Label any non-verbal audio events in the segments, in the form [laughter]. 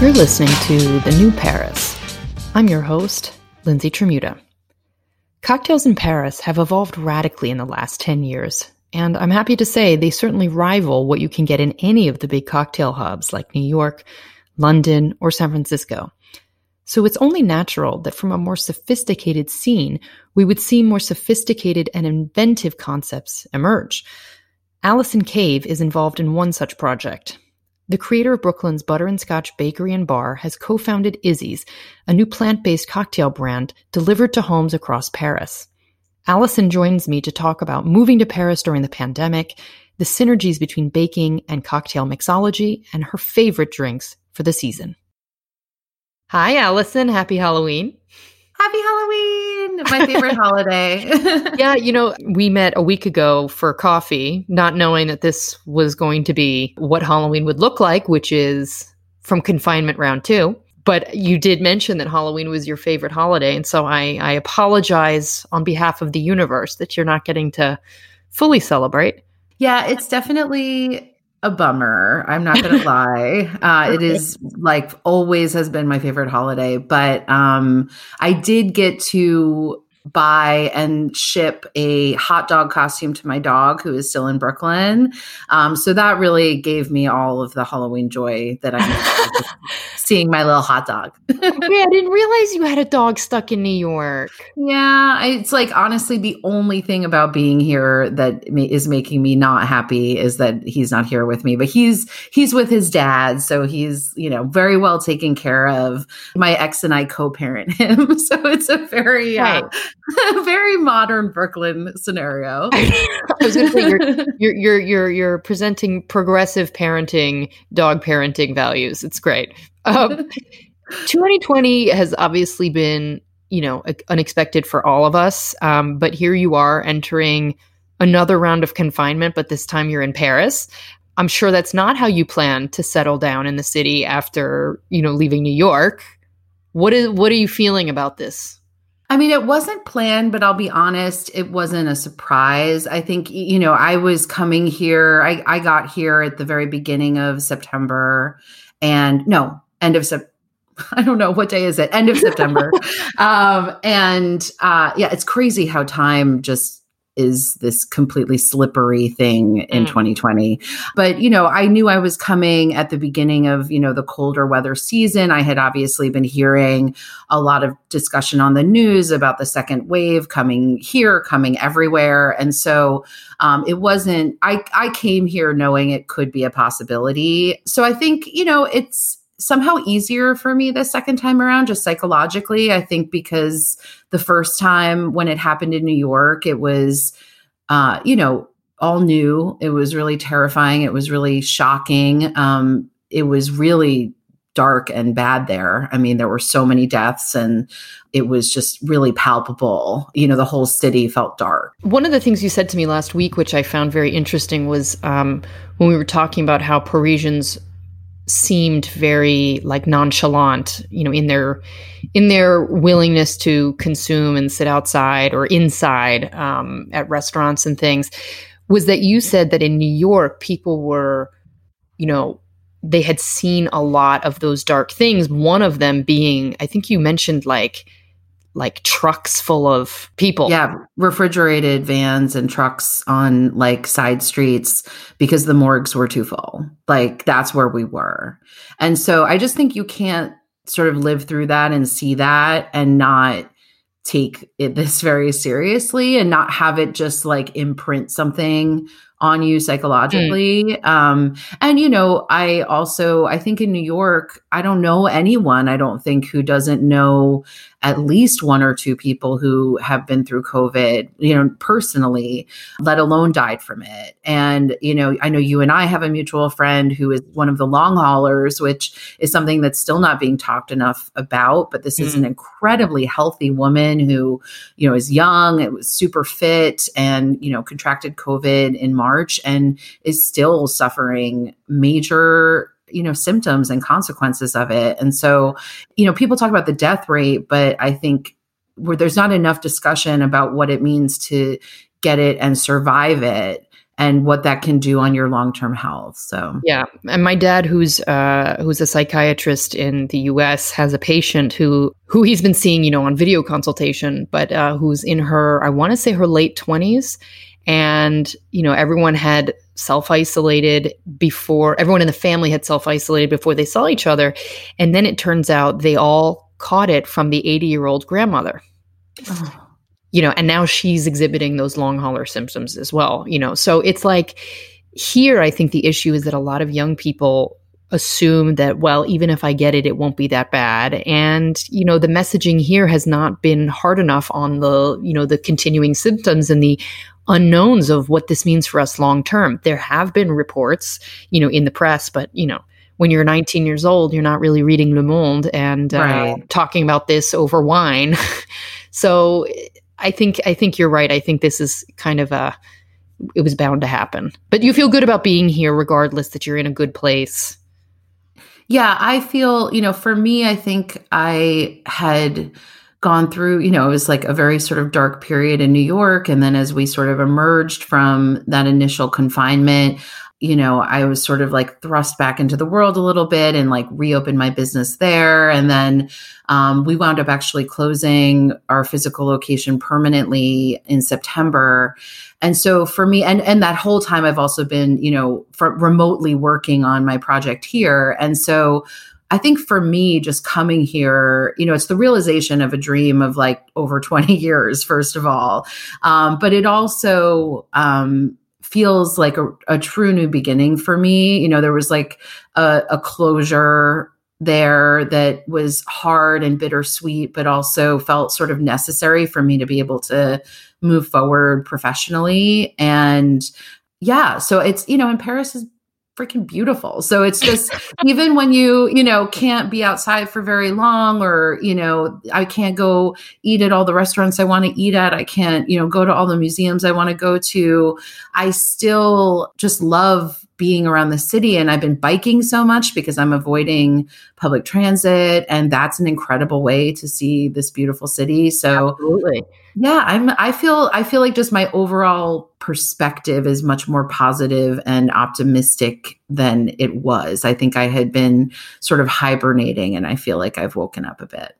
You're listening to The New Paris. I'm your host, Lindsey Tramuta. Cocktails in Paris have evolved radically in the last 10 years, and I'm happy to say they certainly rival what you can get in any of the big cocktail hubs like New York, London, or San Francisco. So it's only natural that from a more sophisticated scene, we would see more sophisticated and inventive concepts emerge. Allison Kave is involved in one such project, the creator of Brooklyn's Butter and Scotch Bakery and Bar has co founded Izzy's, a new plant based cocktail brand delivered to homes across Paris. Allison joins me to talk about moving to Paris during the pandemic, the synergies between baking and cocktail mixology, and her favorite drinks for the season. Hi, Allison. Happy Halloween. Happy Halloween! My favorite [laughs] holiday. [laughs] yeah, you know, we met a week ago for coffee, not knowing that this was going to be what Halloween would look like, which is from confinement round two. But you did mention that Halloween was your favorite holiday. And so I, I apologize on behalf of the universe that you're not getting to fully celebrate. Yeah, it's definitely a bummer. I'm not going [laughs] to lie. Uh, it is like always has been my favorite holiday, but um, I did get to buy and ship a hot dog costume to my dog who is still in Brooklyn. Um, so that really gave me all of the Halloween joy that I'm [laughs] seeing my little hot dog. [laughs] yeah, I didn't realize you had a dog stuck in New York. Yeah, it's like honestly the only thing about being here that is making me not happy is that he's not here with me. But he's he's with his dad, so he's you know very well taken care of. My ex and I co-parent [laughs] him, so it's a very uh, right. uh, [laughs] very modern Brooklyn scenario. [laughs] I was going to say you're, you're, you're you're you're presenting progressive parenting, dog parenting values. It's great. Um, [laughs] 2020 has obviously been you know unexpected for all of us, um, but here you are entering another round of confinement, but this time you're in Paris. I'm sure that's not how you plan to settle down in the city after you know leaving New York. What is what are you feeling about this? I mean, it wasn't planned, but I'll be honest, it wasn't a surprise. I think, you know, I was coming here, I, I got here at the very beginning of September and no, end of September. [laughs] I don't know what day is it. End of September. [laughs] um, and uh, yeah, it's crazy how time just is this completely slippery thing in mm. 2020. But, you know, I knew I was coming at the beginning of, you know, the colder weather season. I had obviously been hearing a lot of discussion on the news about the second wave coming here, coming everywhere. And so um, it wasn't, I, I came here knowing it could be a possibility. So I think, you know, it's, somehow easier for me the second time around, just psychologically. I think because the first time when it happened in New York, it was, uh, you know, all new. It was really terrifying. It was really shocking. Um, it was really dark and bad there. I mean, there were so many deaths and it was just really palpable. You know, the whole city felt dark. One of the things you said to me last week, which I found very interesting, was um, when we were talking about how Parisians seemed very like nonchalant you know in their in their willingness to consume and sit outside or inside um, at restaurants and things was that you said that in new york people were you know they had seen a lot of those dark things one of them being i think you mentioned like like trucks full of people. Yeah, refrigerated vans and trucks on like side streets because the morgues were too full. Like that's where we were. And so I just think you can't sort of live through that and see that and not take it this very seriously and not have it just like imprint something on you psychologically. Mm. Um, and you know, I also I think in New York, I don't know anyone, I don't think who doesn't know at least one or two people who have been through COVID, you know, personally, let alone died from it. And, you know, I know you and I have a mutual friend who is one of the long haulers, which is something that's still not being talked enough about. But this mm. is an mm. incredibly healthy woman who, you know, is young, it was super fit and, you know, contracted COVID in March and is still suffering major you know symptoms and consequences of it and so you know people talk about the death rate but i think where there's not enough discussion about what it means to get it and survive it and what that can do on your long-term health. So yeah, and my dad, who's uh, who's a psychiatrist in the U.S., has a patient who who he's been seeing, you know, on video consultation, but uh, who's in her, I want to say her late twenties, and you know, everyone had self isolated before everyone in the family had self isolated before they saw each other. And then it turns out they all caught it from the 80 year old grandmother. Oh. [sighs] You know, and now she's exhibiting those long hauler symptoms as well. You know, so it's like here, I think the issue is that a lot of young people assume that well even if i get it it won't be that bad and you know the messaging here has not been hard enough on the you know the continuing symptoms and the unknowns of what this means for us long term. There have been reports, you know, in the press, but you know, when you're 19 years old, you're not really reading Le Monde and uh, right. talking about this over wine. [laughs] so I think I think you're right. I think this is kind of a it was bound to happen. But you feel good about being here regardless that you're in a good place. Yeah, I feel, you know, for me I think I had gone through, you know, it was like a very sort of dark period in New York. And then as we sort of emerged from that initial confinement, you know, I was sort of like thrust back into the world a little bit and like reopened my business there. And then um, we wound up actually closing our physical location permanently in September. And so for me, and and that whole time, I've also been, you know, remotely working on my project here. And so I think for me, just coming here, you know, it's the realization of a dream of like over [laughs] 20 years, first of all. Um, but it also um, feels like a, a, true new beginning for me. You know, there was like a, a closure there that was hard and bittersweet, but also felt sort of necessary for me to be able to move forward professionally. And yeah, so it's, you know, and Paris is freaking beautiful. So it's just [laughs] even when you, you know, can't be outside for very long or, you know, I can't go eat at all the restaurants I want to eat at. I can't, you know, go to all the museums I want to go to. I still just love being around the city and I've been biking so much because I'm avoiding public transit and that's an incredible way to see this beautiful city. So Absolutely. Yeah, I'm I feel I feel like just my overall perspective is much more positive and optimistic than it was. I think I had been sort of hibernating and I feel like I've woken up a bit.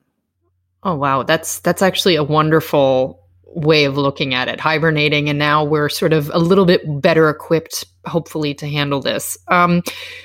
Oh wow, that's that's actually a wonderful way of looking at it, hibernating, and now we're sort of a little bit better equipped, hopefully, to handle this. Um,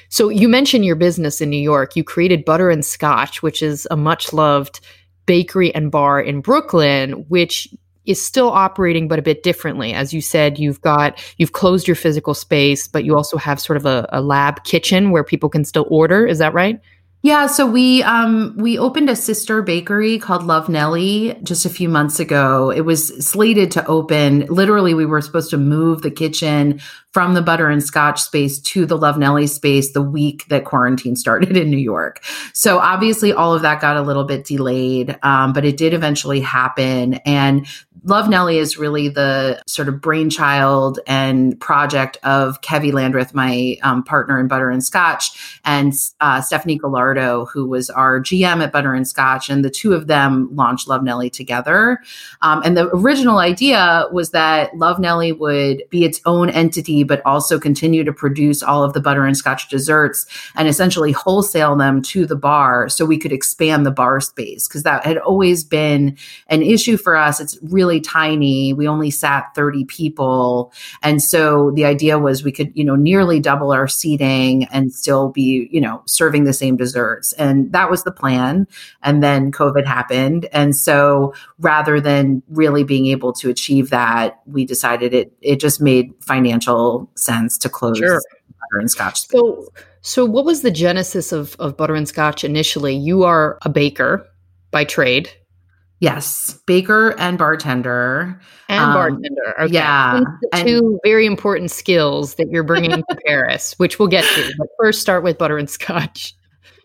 so you mentioned your business in New York. You created Butter and Scotch, which is a much loved bakery and bar in Brooklyn, which is still operating but a bit differently. As you said you've got you've closed your physical space but you also have sort of a, a lab kitchen where people can still order. Is that right yeah, so we um we opened a sister bakery called Love Nelly just a few months ago. It was slated to open. Literally, we were supposed to move the kitchen from the butter and scotch space to the Love Nelly space the week that quarantine [laughs] started in New York. So obviously, all of that got a little bit delayed, um, but it did eventually happen. And Love Nelly is really the sort of brainchild and project of Keavy Landreth, my um, partner in Butter and Scotch, and uh, Stephanie Gallardo, who was our GM at Butter and Scotch. And the two of them launched Love Nelly together. Um, and the original idea was that Love Nelly would be its own entity, but also continue to produce all of the Butter and Scotch desserts and essentially wholesale them to the bar so we could expand the bar space because that had always been an issue for us. It's really really tiny. We only sat 30 people. And so the idea was we could, you know, nearly double our seating and still be, you know, serving the same desserts. And that was the plan. And then COVID happened. And so rather than really being able to achieve that, we decided it it just made financial sense to close sure. butter and scotch. Space. So so what was the genesis of, of butter and scotch initially? You are a baker by trade Yes, baker and bartender. And um, bartender. Okay. Yeah. two very important skills that you're bringing to Paris, which we'll get to. But first, start with butter and scotch.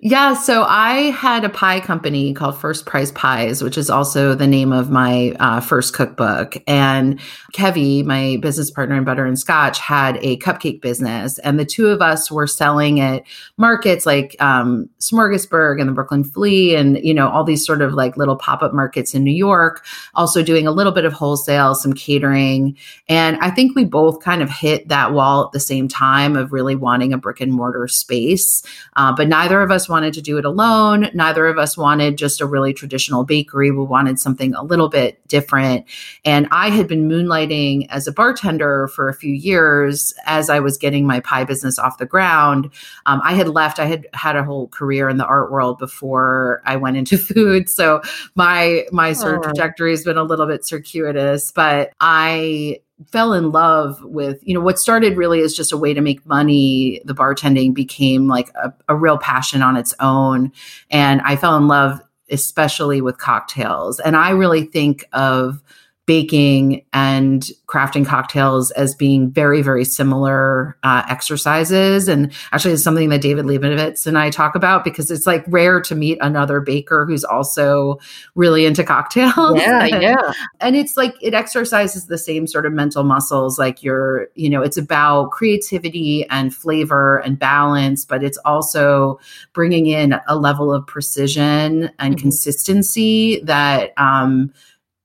Yeah, so I had a pie company called First Prize Pies, which is also the name of my uh, first cookbook. And Keavy, my business partner in Butter and Scotch, had a cupcake business, and the two of us were selling at markets like um, Smorgasburg and the Brooklyn Flea, and you know all these sort of like little pop up markets in New York. Also doing a little bit of wholesale, some catering, and I think we both kind of hit that wall at the same time of really wanting a brick and mortar space, uh, but neither of us wanted to do it alone. Neither of us wanted just a really traditional bakery. We wanted something a little bit different. And I had been moonlighting as a bartender for a few years as I was getting my pie business off the ground. Um, I had left, I had had a whole career in the art world before I went into [laughs] food. So my my sort of trajectory has been a little bit circuitous, but I fell in love with you know what started really as just a way to make money the bartending became like a, a, real passion on its own. And i fell in love especially with cocktails. And i really think of baking and crafting cocktails as being very, very similar uh, exercises. And actually, it's something that David Lebovitz and I talk about because it's like rare to meet another baker who's also really into cocktails. Yeah, [laughs] and, yeah. And it's like it exercises the same sort of mental muscles. Like you're, you know, it's about creativity and flavor and balance, but it's also bringing in a level of precision and mm-hmm. consistency that um,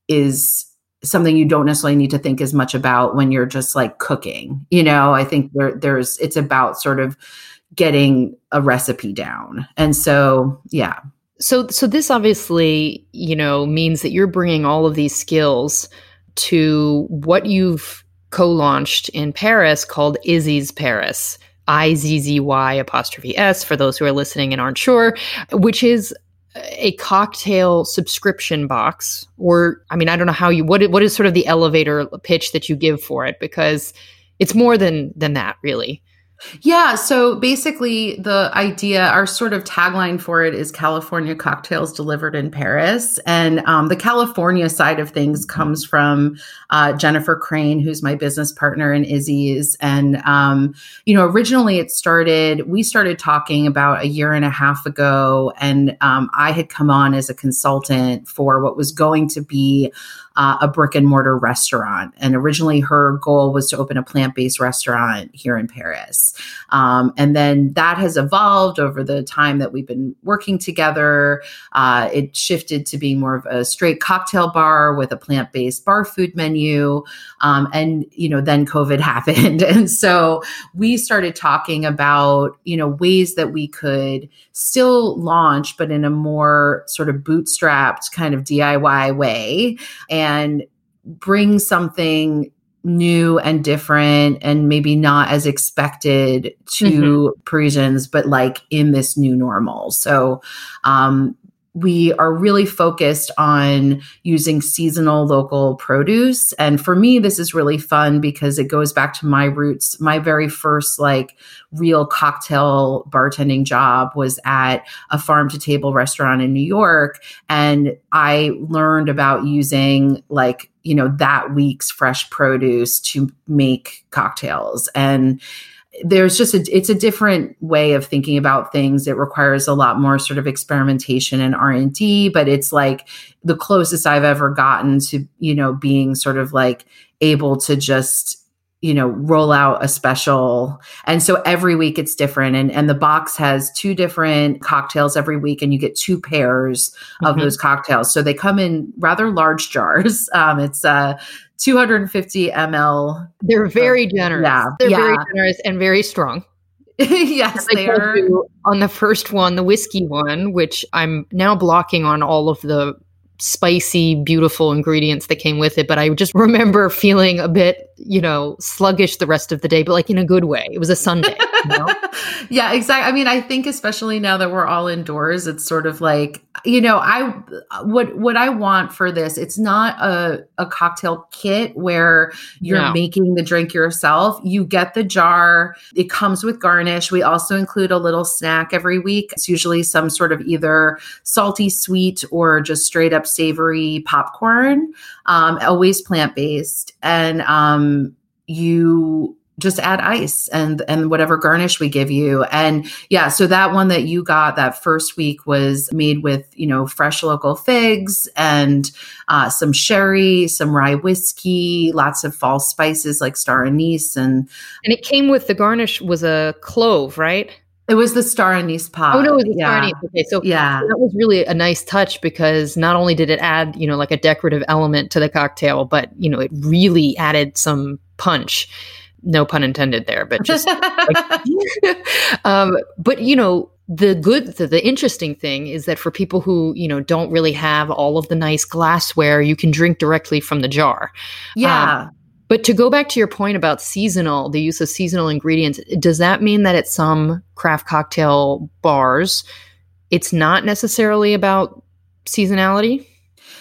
is something you don't necessarily need to think as much about when you're just like cooking. You know, I think there there's it's about sort of getting a recipe down. And so, yeah. So so this obviously, you know, means that you're bringing all of these skills to what you've co-launched in Paris called Izzy's Paris. I Z Z Y apostrophe S for those who are listening and aren't sure, which is a cocktail subscription box or i mean i don't know how you what what is sort of the elevator pitch that you give for it? Because it's more than than that really yeah. So basically, the idea, our sort of tagline for it is California cocktails delivered in Paris. And um, the California side of things comes from uh, Jennifer Crane, who's my business partner in Izzy's. And, um, you know, originally it started, we started talking about a year and a half ago. And um, I had come on as a consultant for what was going to be uh, a brick and mortar restaurant. And originally, her goal was to open a plant based restaurant here in Paris. Um, and then that has evolved over the time that we've been working together. Uh, it shifted to being more of a straight cocktail bar with a plant based bar food menu. Um, and, you know, then COVID [laughs] happened. and so we started talking about, you know, ways that we could still launch, but in a more sort of bootstrapped kind of DIY way. And and bring something new and different and maybe not as expected to mm-hmm. Parisians, but like in this new normal. So, um, we are really focused on using seasonal local produce. And for me, this is really fun because it goes back to my roots. My very first, like, real cocktail bartending job was at a farm to table restaurant in New York. And I learned about using, like, you know, that week's fresh produce to make cocktails. And there's just a it's a different way of thinking about things. It requires a lot more sort of experimentation and r&d but it's like the closest i've ever gotten to you know being sort of like able to just you know roll out a special. And so every week it's different and and the box has two different cocktails every week and you get two pairs of mm-hmm. those cocktails. So they come in rather large jars. [laughs] Um it's uh 250 ml. They're very generous. Yeah. They're yeah. very generous and very strong. [laughs] yes, they are. on the first one, the whiskey one, which I'm now blocking on all of the spicy, beautiful ingredients that came with it. But I just remember [laughs] feeling a bit, you know, sluggish the rest of the day, but like in a good way. It was a Sunday. Know? [laughs] yeah, exactly. I mean, I think especially now that we're all indoors, it's sort of like, you know, I what what I want for this, it's not a, a cocktail kit where you're no. making the drink yourself. You get the jar, it comes with garnish. We also include a little snack every week. It's usually some sort of either salty sweet or just straight up savory popcorn, um, always plant based. And um, you just add ice and and whatever garnish we give you and yeah so that one that you got that first week was made with you know fresh local figs and uh, some sherry some rye whiskey lots of fall spices like star anise and and it came with the garnish was a clove right it was the star anise pot. Oh no, it was the yeah. star anise. Okay, so yeah, that was really a nice touch because not only did it add, you know, like a decorative element to the cocktail, but you know, it really added some punch no pun intended there, but just [laughs] like, [laughs] um, but you know, the good the, the, interesting thing is that for people who you know don't really have all of the nice glassware you can drink directly from the jar. Yeah. Um, but to go back to your point about seasonal the use of seasonal ingredients does that mean that at some craft cocktail bars it's not necessarily about seasonality?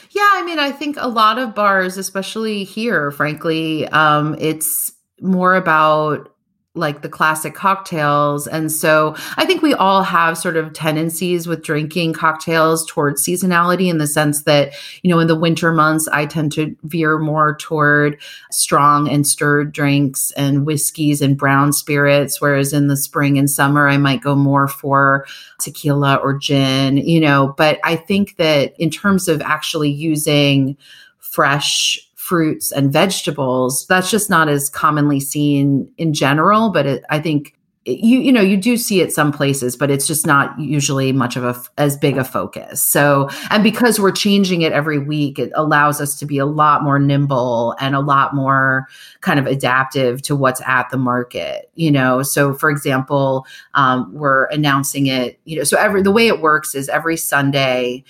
Yeah i mean i think a lot of bars especially here frankly um, it's more about like the classic cocktails. And so I think we all have sort of tendencies with drinking cocktails towards seasonality in the sense that, you know, in the winter months, I tend to veer more toward strong and stirred drinks and whiskeys and brown spirits. Whereas in the spring and summer, I might go more for tequila or gin, you know. But I think that in terms of actually using fresh fruits and vegetables that's just not as commonly seen in general but it, i think you you know you do see it some places but it's just not usually much of a as big a focus. So and because we're changing it every week it allows us to be a lot more nimble and a lot more kind of adaptive to what's at the market you know? So for example um, we're announcing it you know so every the way it works is every sunday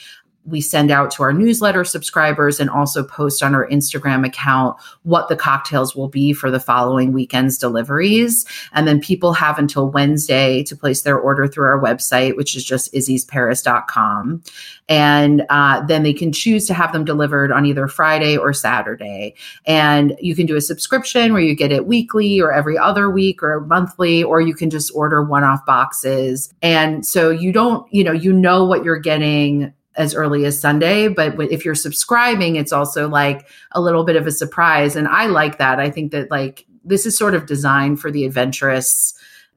we send out to our newsletter subscribers and also post on our Instagram account what the cocktails will be for the following weekend's deliveries. And then people have until Wednesday to place their order through our website, which is just izzysparis.com. And uh, then they can choose to have them delivered on either Friday or Saturday. And you can do a subscription where you get it weekly or every other week or monthly, or you can just order one off boxes. And so you don't, you know, you know what you're getting as early as Sunday. But if you're subscribing, it's also like a little bit of a surprise. And I like that. I think that like this is sort of designed for the adventurous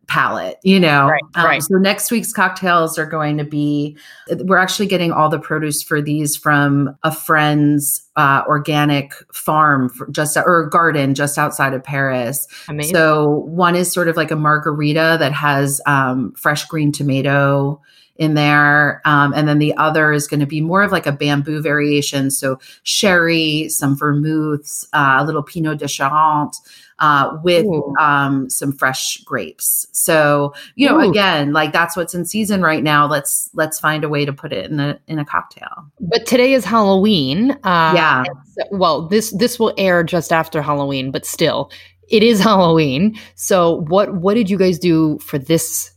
palate, you know? Right, um. So next week's cocktails are going to be, we're actually getting all the produce for these from a friend's uh, organic farm just or garden just outside of Paris. Amazing. So one is sort of like a margarita that has um, fresh green tomato in there. Um, and then the other is going to be more of like a bamboo variation. So sherry, some vermouths, uh, a little Pineau des Charentes. Uh, with um, some fresh grapes. So you know, Ooh. again, like that's what's in season right now. Let's let's find a way to put it in a in a cocktail. But today is Halloween. Uh, yeah. well, this this will air just after Halloween, but still, it is [laughs] Halloween. So what what did you guys do for this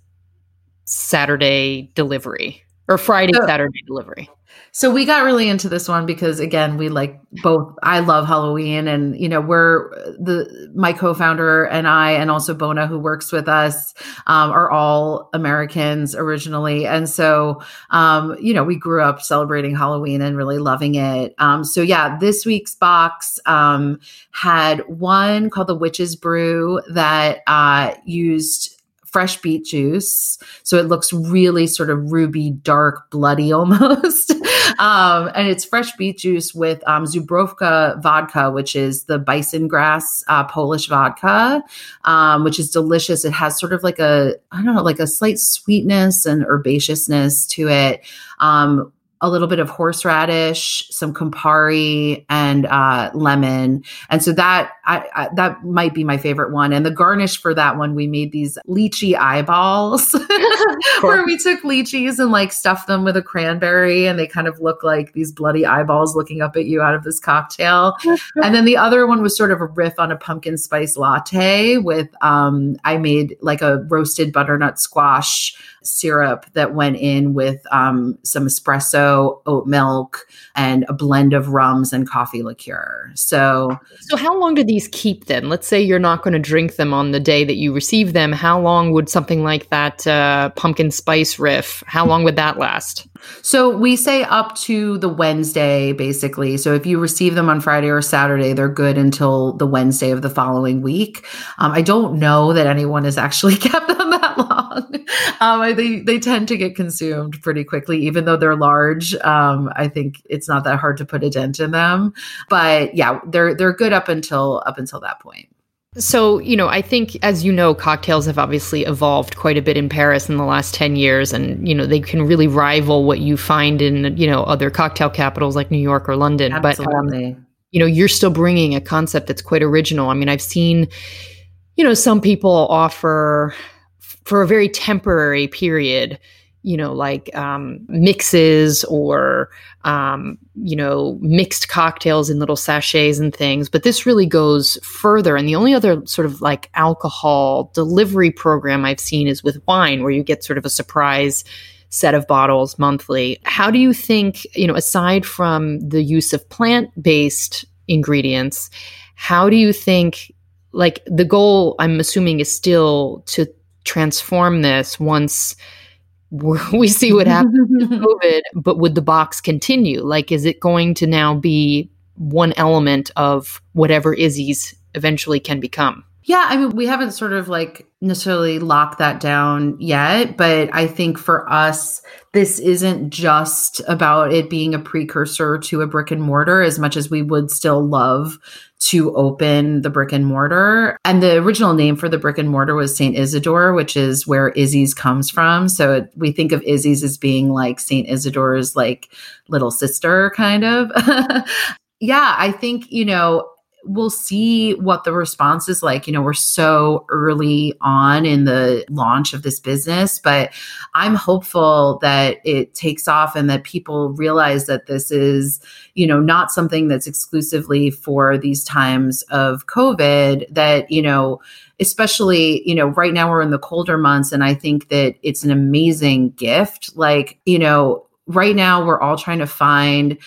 Saturday delivery or Friday, Saturday delivery. So we got really into this one because again, we like both I love Halloween and you know, we're the my co-founder and I and also Bona who works with us um, are all Americans originally. And so um, you know, we grew up celebrating Halloween and really loving it. Um, so yeah, this week's box um, had one called the Witch's Brew that uh, used fresh beet juice. So it looks really sort of ruby, dark, bloody almost. [laughs] um, and it's fresh beet juice with um, Zubrowka vodka, which is the bison grass uh, Polish vodka, um, which is delicious. It has sort of like a, I don't know, like a slight sweetness and herbaceousness to it. Um, a little bit of horseradish, some Campari, and uh, lemon. And so that I, I, that might be my favorite one. And the garnish for that one, we made these lychee eyeballs, [laughs] where we took lychees and like stuffed them with a cranberry, and they kind of look like these bloody eyeballs looking up at you out of this cocktail. [laughs] and then the other one was sort of a riff on a pumpkin spice latte with um, I made like a roasted butternut squash syrup that went in with um, some espresso oat milk, and a blend of rums and coffee liqueur. So, so how long do these keep then? Let's say you're not going to drink them on the day that you receive them. How long would something like that uh, pumpkin spice riff? How long would that last? So we say up to the Wednesday, basically. So if you receive them on Friday or Saturday, they're good until the Wednesday of the following week. Um, I don't know that anyone has actually [laughs] kept them that long. [laughs] Um, they they tend to get consumed pretty quickly, even though they're large. Um, I think it's not that hard to put a dent in them. But yeah, they're they're good up until up until that point. So, you know, I think, as you know, cocktails have obviously evolved quite a bit in Paris in the last 10 years. And, you know, they can really rival what you find in, you know, other cocktail capitals like New York or London. Absolutely. But, um, you know, you're still bringing a concept that's quite original. I mean, I've seen, you know, some people offer for a very temporary period, you know, like um, mixes or, um, you know, mixed cocktails in little sachets and things. But this really goes further. And the only other sort of like alcohol delivery program I've seen is with wine, where you get sort of a surprise set of bottles monthly. How do you think, you know, aside from the use of plant based ingredients, how do you think, like, the goal, I'm assuming, is still to transform this once [laughs] we see what happens with [laughs] COVID, but would the box continue? Like, is it going to now be one element of whatever Izzy's eventually can become? Yeah, I mean, we haven't sort of like necessarily locked that down yet, but I think for us, this isn't just about it being a precursor to a brick and mortar as much as we would still love to open the brick and mortar. And the original name for the brick and mortar was St. Isidore, which is where Izzy's comes from. So it, we think of Izzy's as being like St. Isidore's like little sister kind of. [laughs] yeah, I think, you know, we'll see what the response is like. You know, we're so early on in the launch of this business, but I'm hopeful that it takes off and that people realize that this is, you know, not something that's exclusively for these times of COVID, that, you know, especially, you know, right now we're in the colder months and I think that it's an amazing gift. Like, you know, right now we're all trying to find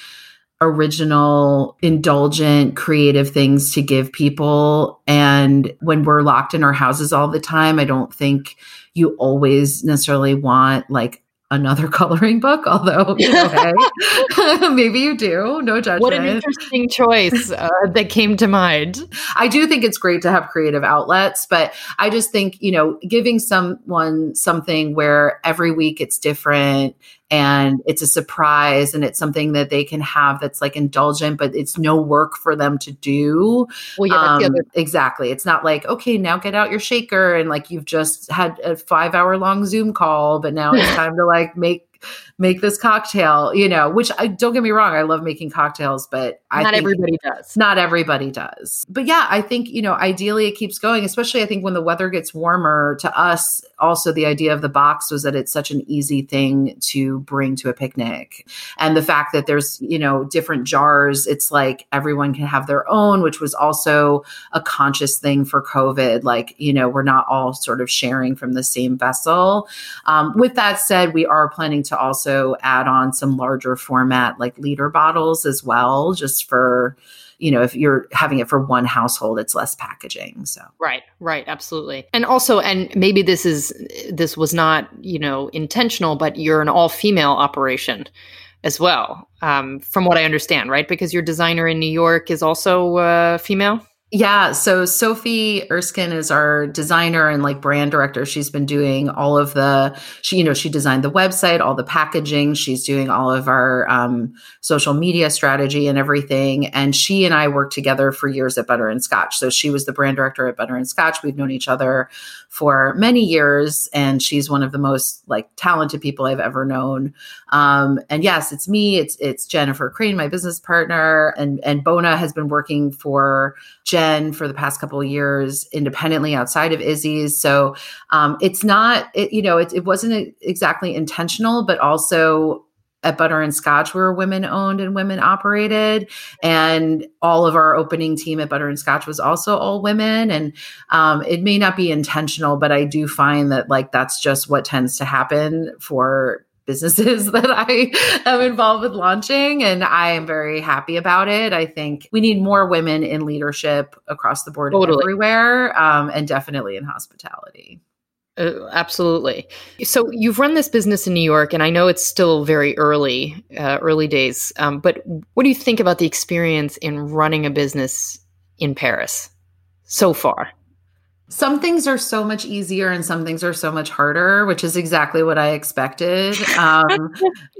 original, indulgent, creative things to give people. And when we're locked in our houses all the time, I don't think you always necessarily want like another [laughs] coloring book, although [laughs] [laughs] maybe you do. No judgment. What an interesting choice uh, that came to mind. I do think it's great to have creative outlets, but I just think, you know, giving someone something where every week it's different and it's a surprise and it's something that they can have that's like indulgent but it's no work for them to do well yeah um, exactly it's not like okay now get out your shaker and like you've just had a five hour long zoom call but now it's [laughs] time to like make make this cocktail, you know, which I don't get me wrong, I love making cocktails, but not everybody does. Not everybody does. But yeah, I think, you know, ideally it keeps going, especially I think when the weather gets warmer to us, also the idea of the box was that it's such an easy thing to bring to a picnic. And the fact that there's, you know, different jars, it's like everyone can have their own, which was also a conscious thing for COVID. Like, you know, we're not all sort of sharing from the same vessel. Um, with that said, we are planning to also add on some larger format like liter bottles as well, just for you know if you're having it for one household it's less packaging so. Right right absolutely. And also and maybe this is this was not you know intentional but you're an all female operation as well um, from what i understand right? Because your designer in new york is also uh, female yeah. So Sophie Erskine is our designer and like brand director. She's been doing all of the, she, you know, she designed the website, all the packaging. She's doing all of our um, social media strategy and everything. And she and I worked together for years at Butter and Scotch. So she was the brand director at Butter and Scotch. We've known each other for many years. And she's one of the most like talented people I've ever known. Um, and yes, it's me. It's, it's Jennifer Crane, my business partner. And, and Bona has been working for Jen for the past couple of years independently outside of Izzy's. So um, it's not, it, you know, it, it wasn't exactly intentional, but also at Butter and Scotch, we're women owned and women operated. And all of our opening team at Butter and Scotch was also all women. And um, it may not be intentional, but I do find that like that's just what tends to happen for businesses [laughs] that I am involved with launching, and I am very happy about it. I think we need more women in leadership across the board totally. everywhere, um, and definitely in hospitality. Uh, absolutely. So you've run this business in New York, and I know it's still very early, uh, early days. Um, but what do you think about the experience in running a business in Paris so far? Some things are so much easier and some things are so much harder, which is exactly what I expected. [laughs] Um,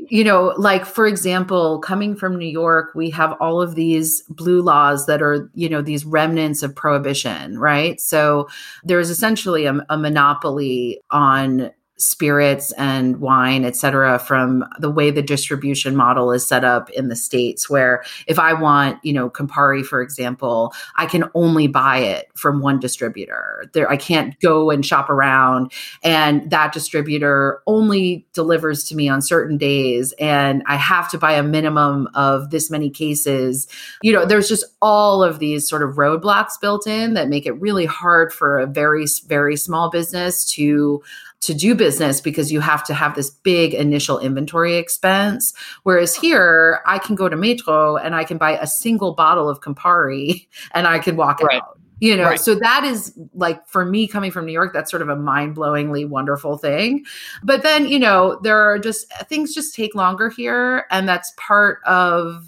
you know, like for example, coming from New York, we have all of these blue laws that are, you know, these remnants of prohibition, right? So there's essentially a, a monopoly on spirits and wine, et cetera, from the way the distribution model is set up in the States, where if I want, you know, Campari, for example, I can only buy it from one distributor. There, I can't go and shop around. And that distributor only delivers to me on certain days. And I have to buy a minimum of this many cases. You know, there's just all of these sort of roadblocks built in that make it really hard for a very, very small business to to do business because you have to have this big initial inventory expense. Whereas here, I can go to Metro and I can buy a single bottle of Campari [laughs] and I can walk right. out. You know, right. so that is like for me coming from New York, that's sort of a mind blowingly wonderful thing. But then, you know, there are just things just take longer here. And that's part of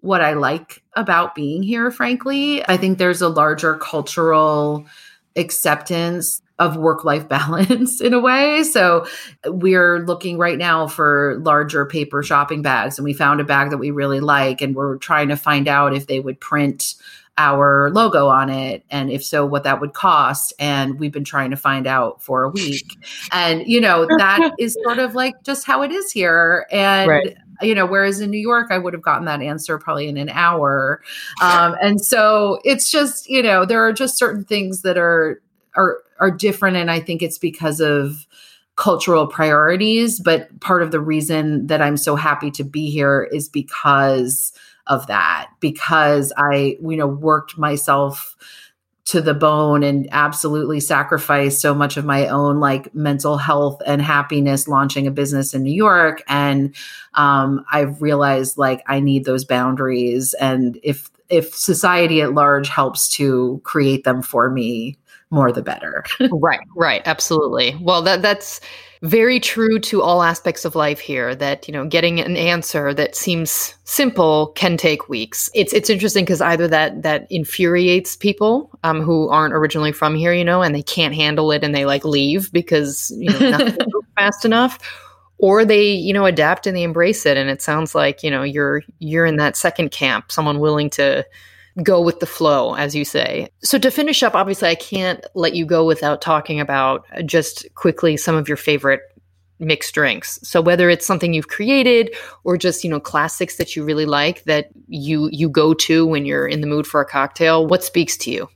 what I like about being here, frankly. I think there's a larger cultural acceptance of work life [laughs] balance in a way. So we're looking right now for larger paper shopping bags and we found a bag that we really like and we're trying to find out if they would print our logo on it and if so what that would cost and we've been trying to find out for a week. [laughs] And you know that is sort of like just how it is here. And right. you know whereas in new york i would have gotten that answer probably in an hour. Um, and so it's just you know there are just certain things that are are are different and i think it's because of cultural priorities but part of the reason that i'm so happy to be here is because of that because i you know worked myself to the bone and absolutely sacrificed so much of my own like mental health and happiness launching a business in New York. And um, I've realized like I need those boundaries. And if if society at large helps to create them for me, more the better. [laughs] right, right, absolutely. Well, that that's very true to all aspects of life here that, you know, getting an answer that seems simple can take weeks. It's it's interesting because either that that infuriates people um, who aren't originally from here, you know, and they can't handle it and they like leave because, you know, nothing [laughs] fast enough or they you know adapt and they embrace it and it sounds like you know you're you're in that second camp someone willing to go with the flow, as you say. So, to finish up, obviously, I can't let you go without talking about just quickly some of your favorite mixed drinks. So whether it's something you've created or just, you know, classics that you really like that you you go to when you're in the mood for a cocktail, what speaks to you?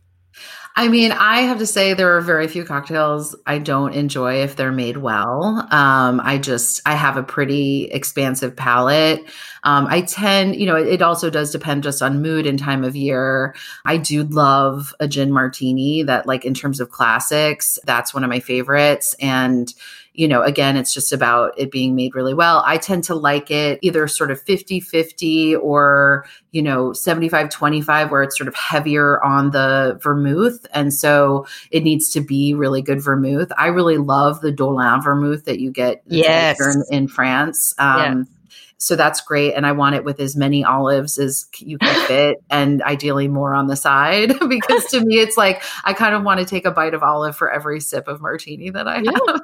I mean, I have to say there are very few cocktails I don't enjoy if they're made well. Um, I just I have a pretty expansive palate. Um, I tend, you know, it, it, also does depend just on mood and time of year. I do love a gin martini. That, like, in terms of classics, that's one of my favorites. And you know, again, it's just about it being made really well. I tend to like it either sort of 50 50 or, you know, 75 25, where it's sort of heavier on the vermouth. And so it needs to be really good vermouth. I really love the Dolin vermouth that you get yes. in, in France. Um, yes so that's great. And I want it with as many olives as you can [laughs] fit and ideally more on the side [laughs] because to me, it's like I kind of want to take a bite of olive for every sip of martini that I have.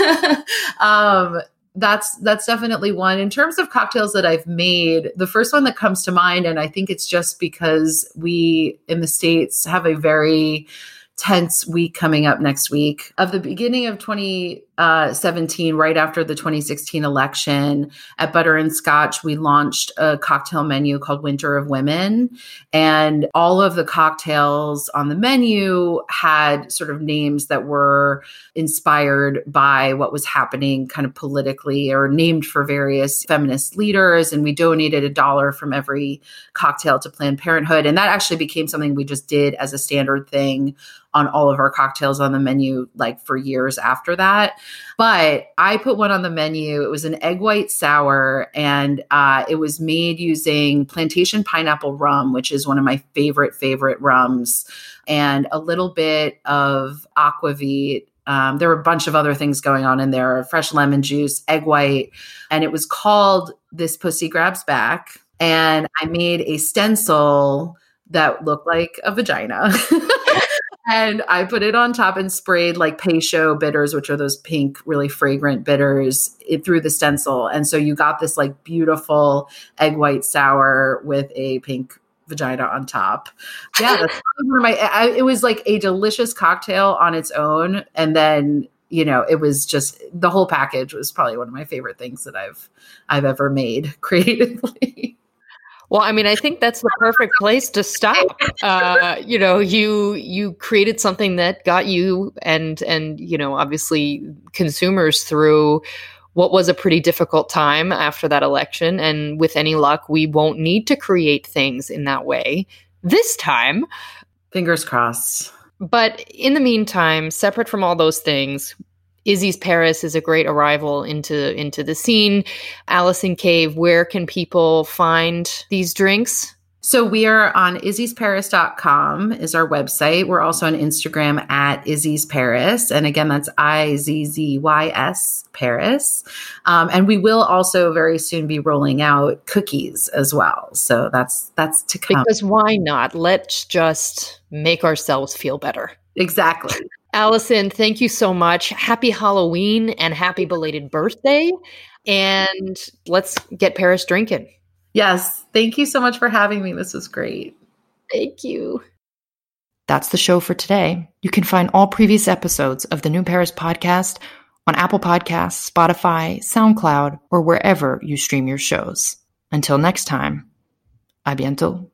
Yeah. [laughs] um, that's that's definitely one in terms of cocktails that I've made. The first one that comes to mind, and I think it's just because we in the states have a very tense week coming up next week. Of the beginning of Uh, 2017, right after the 2016 election, at Butter and Scotch, we launched a cocktail menu called Winter of Women. And all of the cocktails on the menu had sort of names that were inspired by what was happening kind of politically or named for various feminist leaders. And we donated a dollar from every cocktail to Planned Parenthood. And that actually became something we just did as a standard thing on all of our cocktails on the menu like for years after that. But I put one on the menu. It was an egg white sour, and uh, it was made using plantation pineapple rum, which is one of my favorite favorite rums, and a little bit of aquavit um, there were a bunch of other things going on in there fresh lemon juice, egg white. And it was called This Pussy Grabs Back. And I made a stencil that looked like a vagina. [laughs] and I put it on top and sprayed like Peychaud bitters, which are those pink, really fragrant bitters, it, through the stencil. And so you got this like beautiful egg white sour with a pink vagina on top. Yeah, that's [laughs] one of my. I, it was like a delicious cocktail on its own, and then you know it was just the whole package was probably one of my favorite things that I've I've ever made [laughs] creatively. Well, I mean, I think that's the perfect place to stop. Uh, you know, you you created something that got you and and you know, obviously consumers through what was a pretty difficult time after that election. And with any luck, we won't need to create things in that way this time. Fingers crossed. But in the meantime, separate from all those things, Izzy's Paris is a great arrival into into the scene. Allison Kave, where can people find these drinks? So we are on izzysparis.com is our website. We're also on Instagram at Izzy's Paris. And again, that's I-Z-Z-Y-S Paris. Um, and we will also very soon be rolling out cookies as well. So that's, that's to come. Because why not? Let's just make ourselves feel better. Exactly. Allison, thank you so much. Happy Halloween and happy belated birthday. And let's get Paris drinking. Yes. Thank you so much for having me. This was great. Thank you. That's the show for today. You can find all previous episodes of the New Paris podcast on Apple Podcasts, Spotify, SoundCloud, or wherever you stream your shows. Until next time, a bientôt.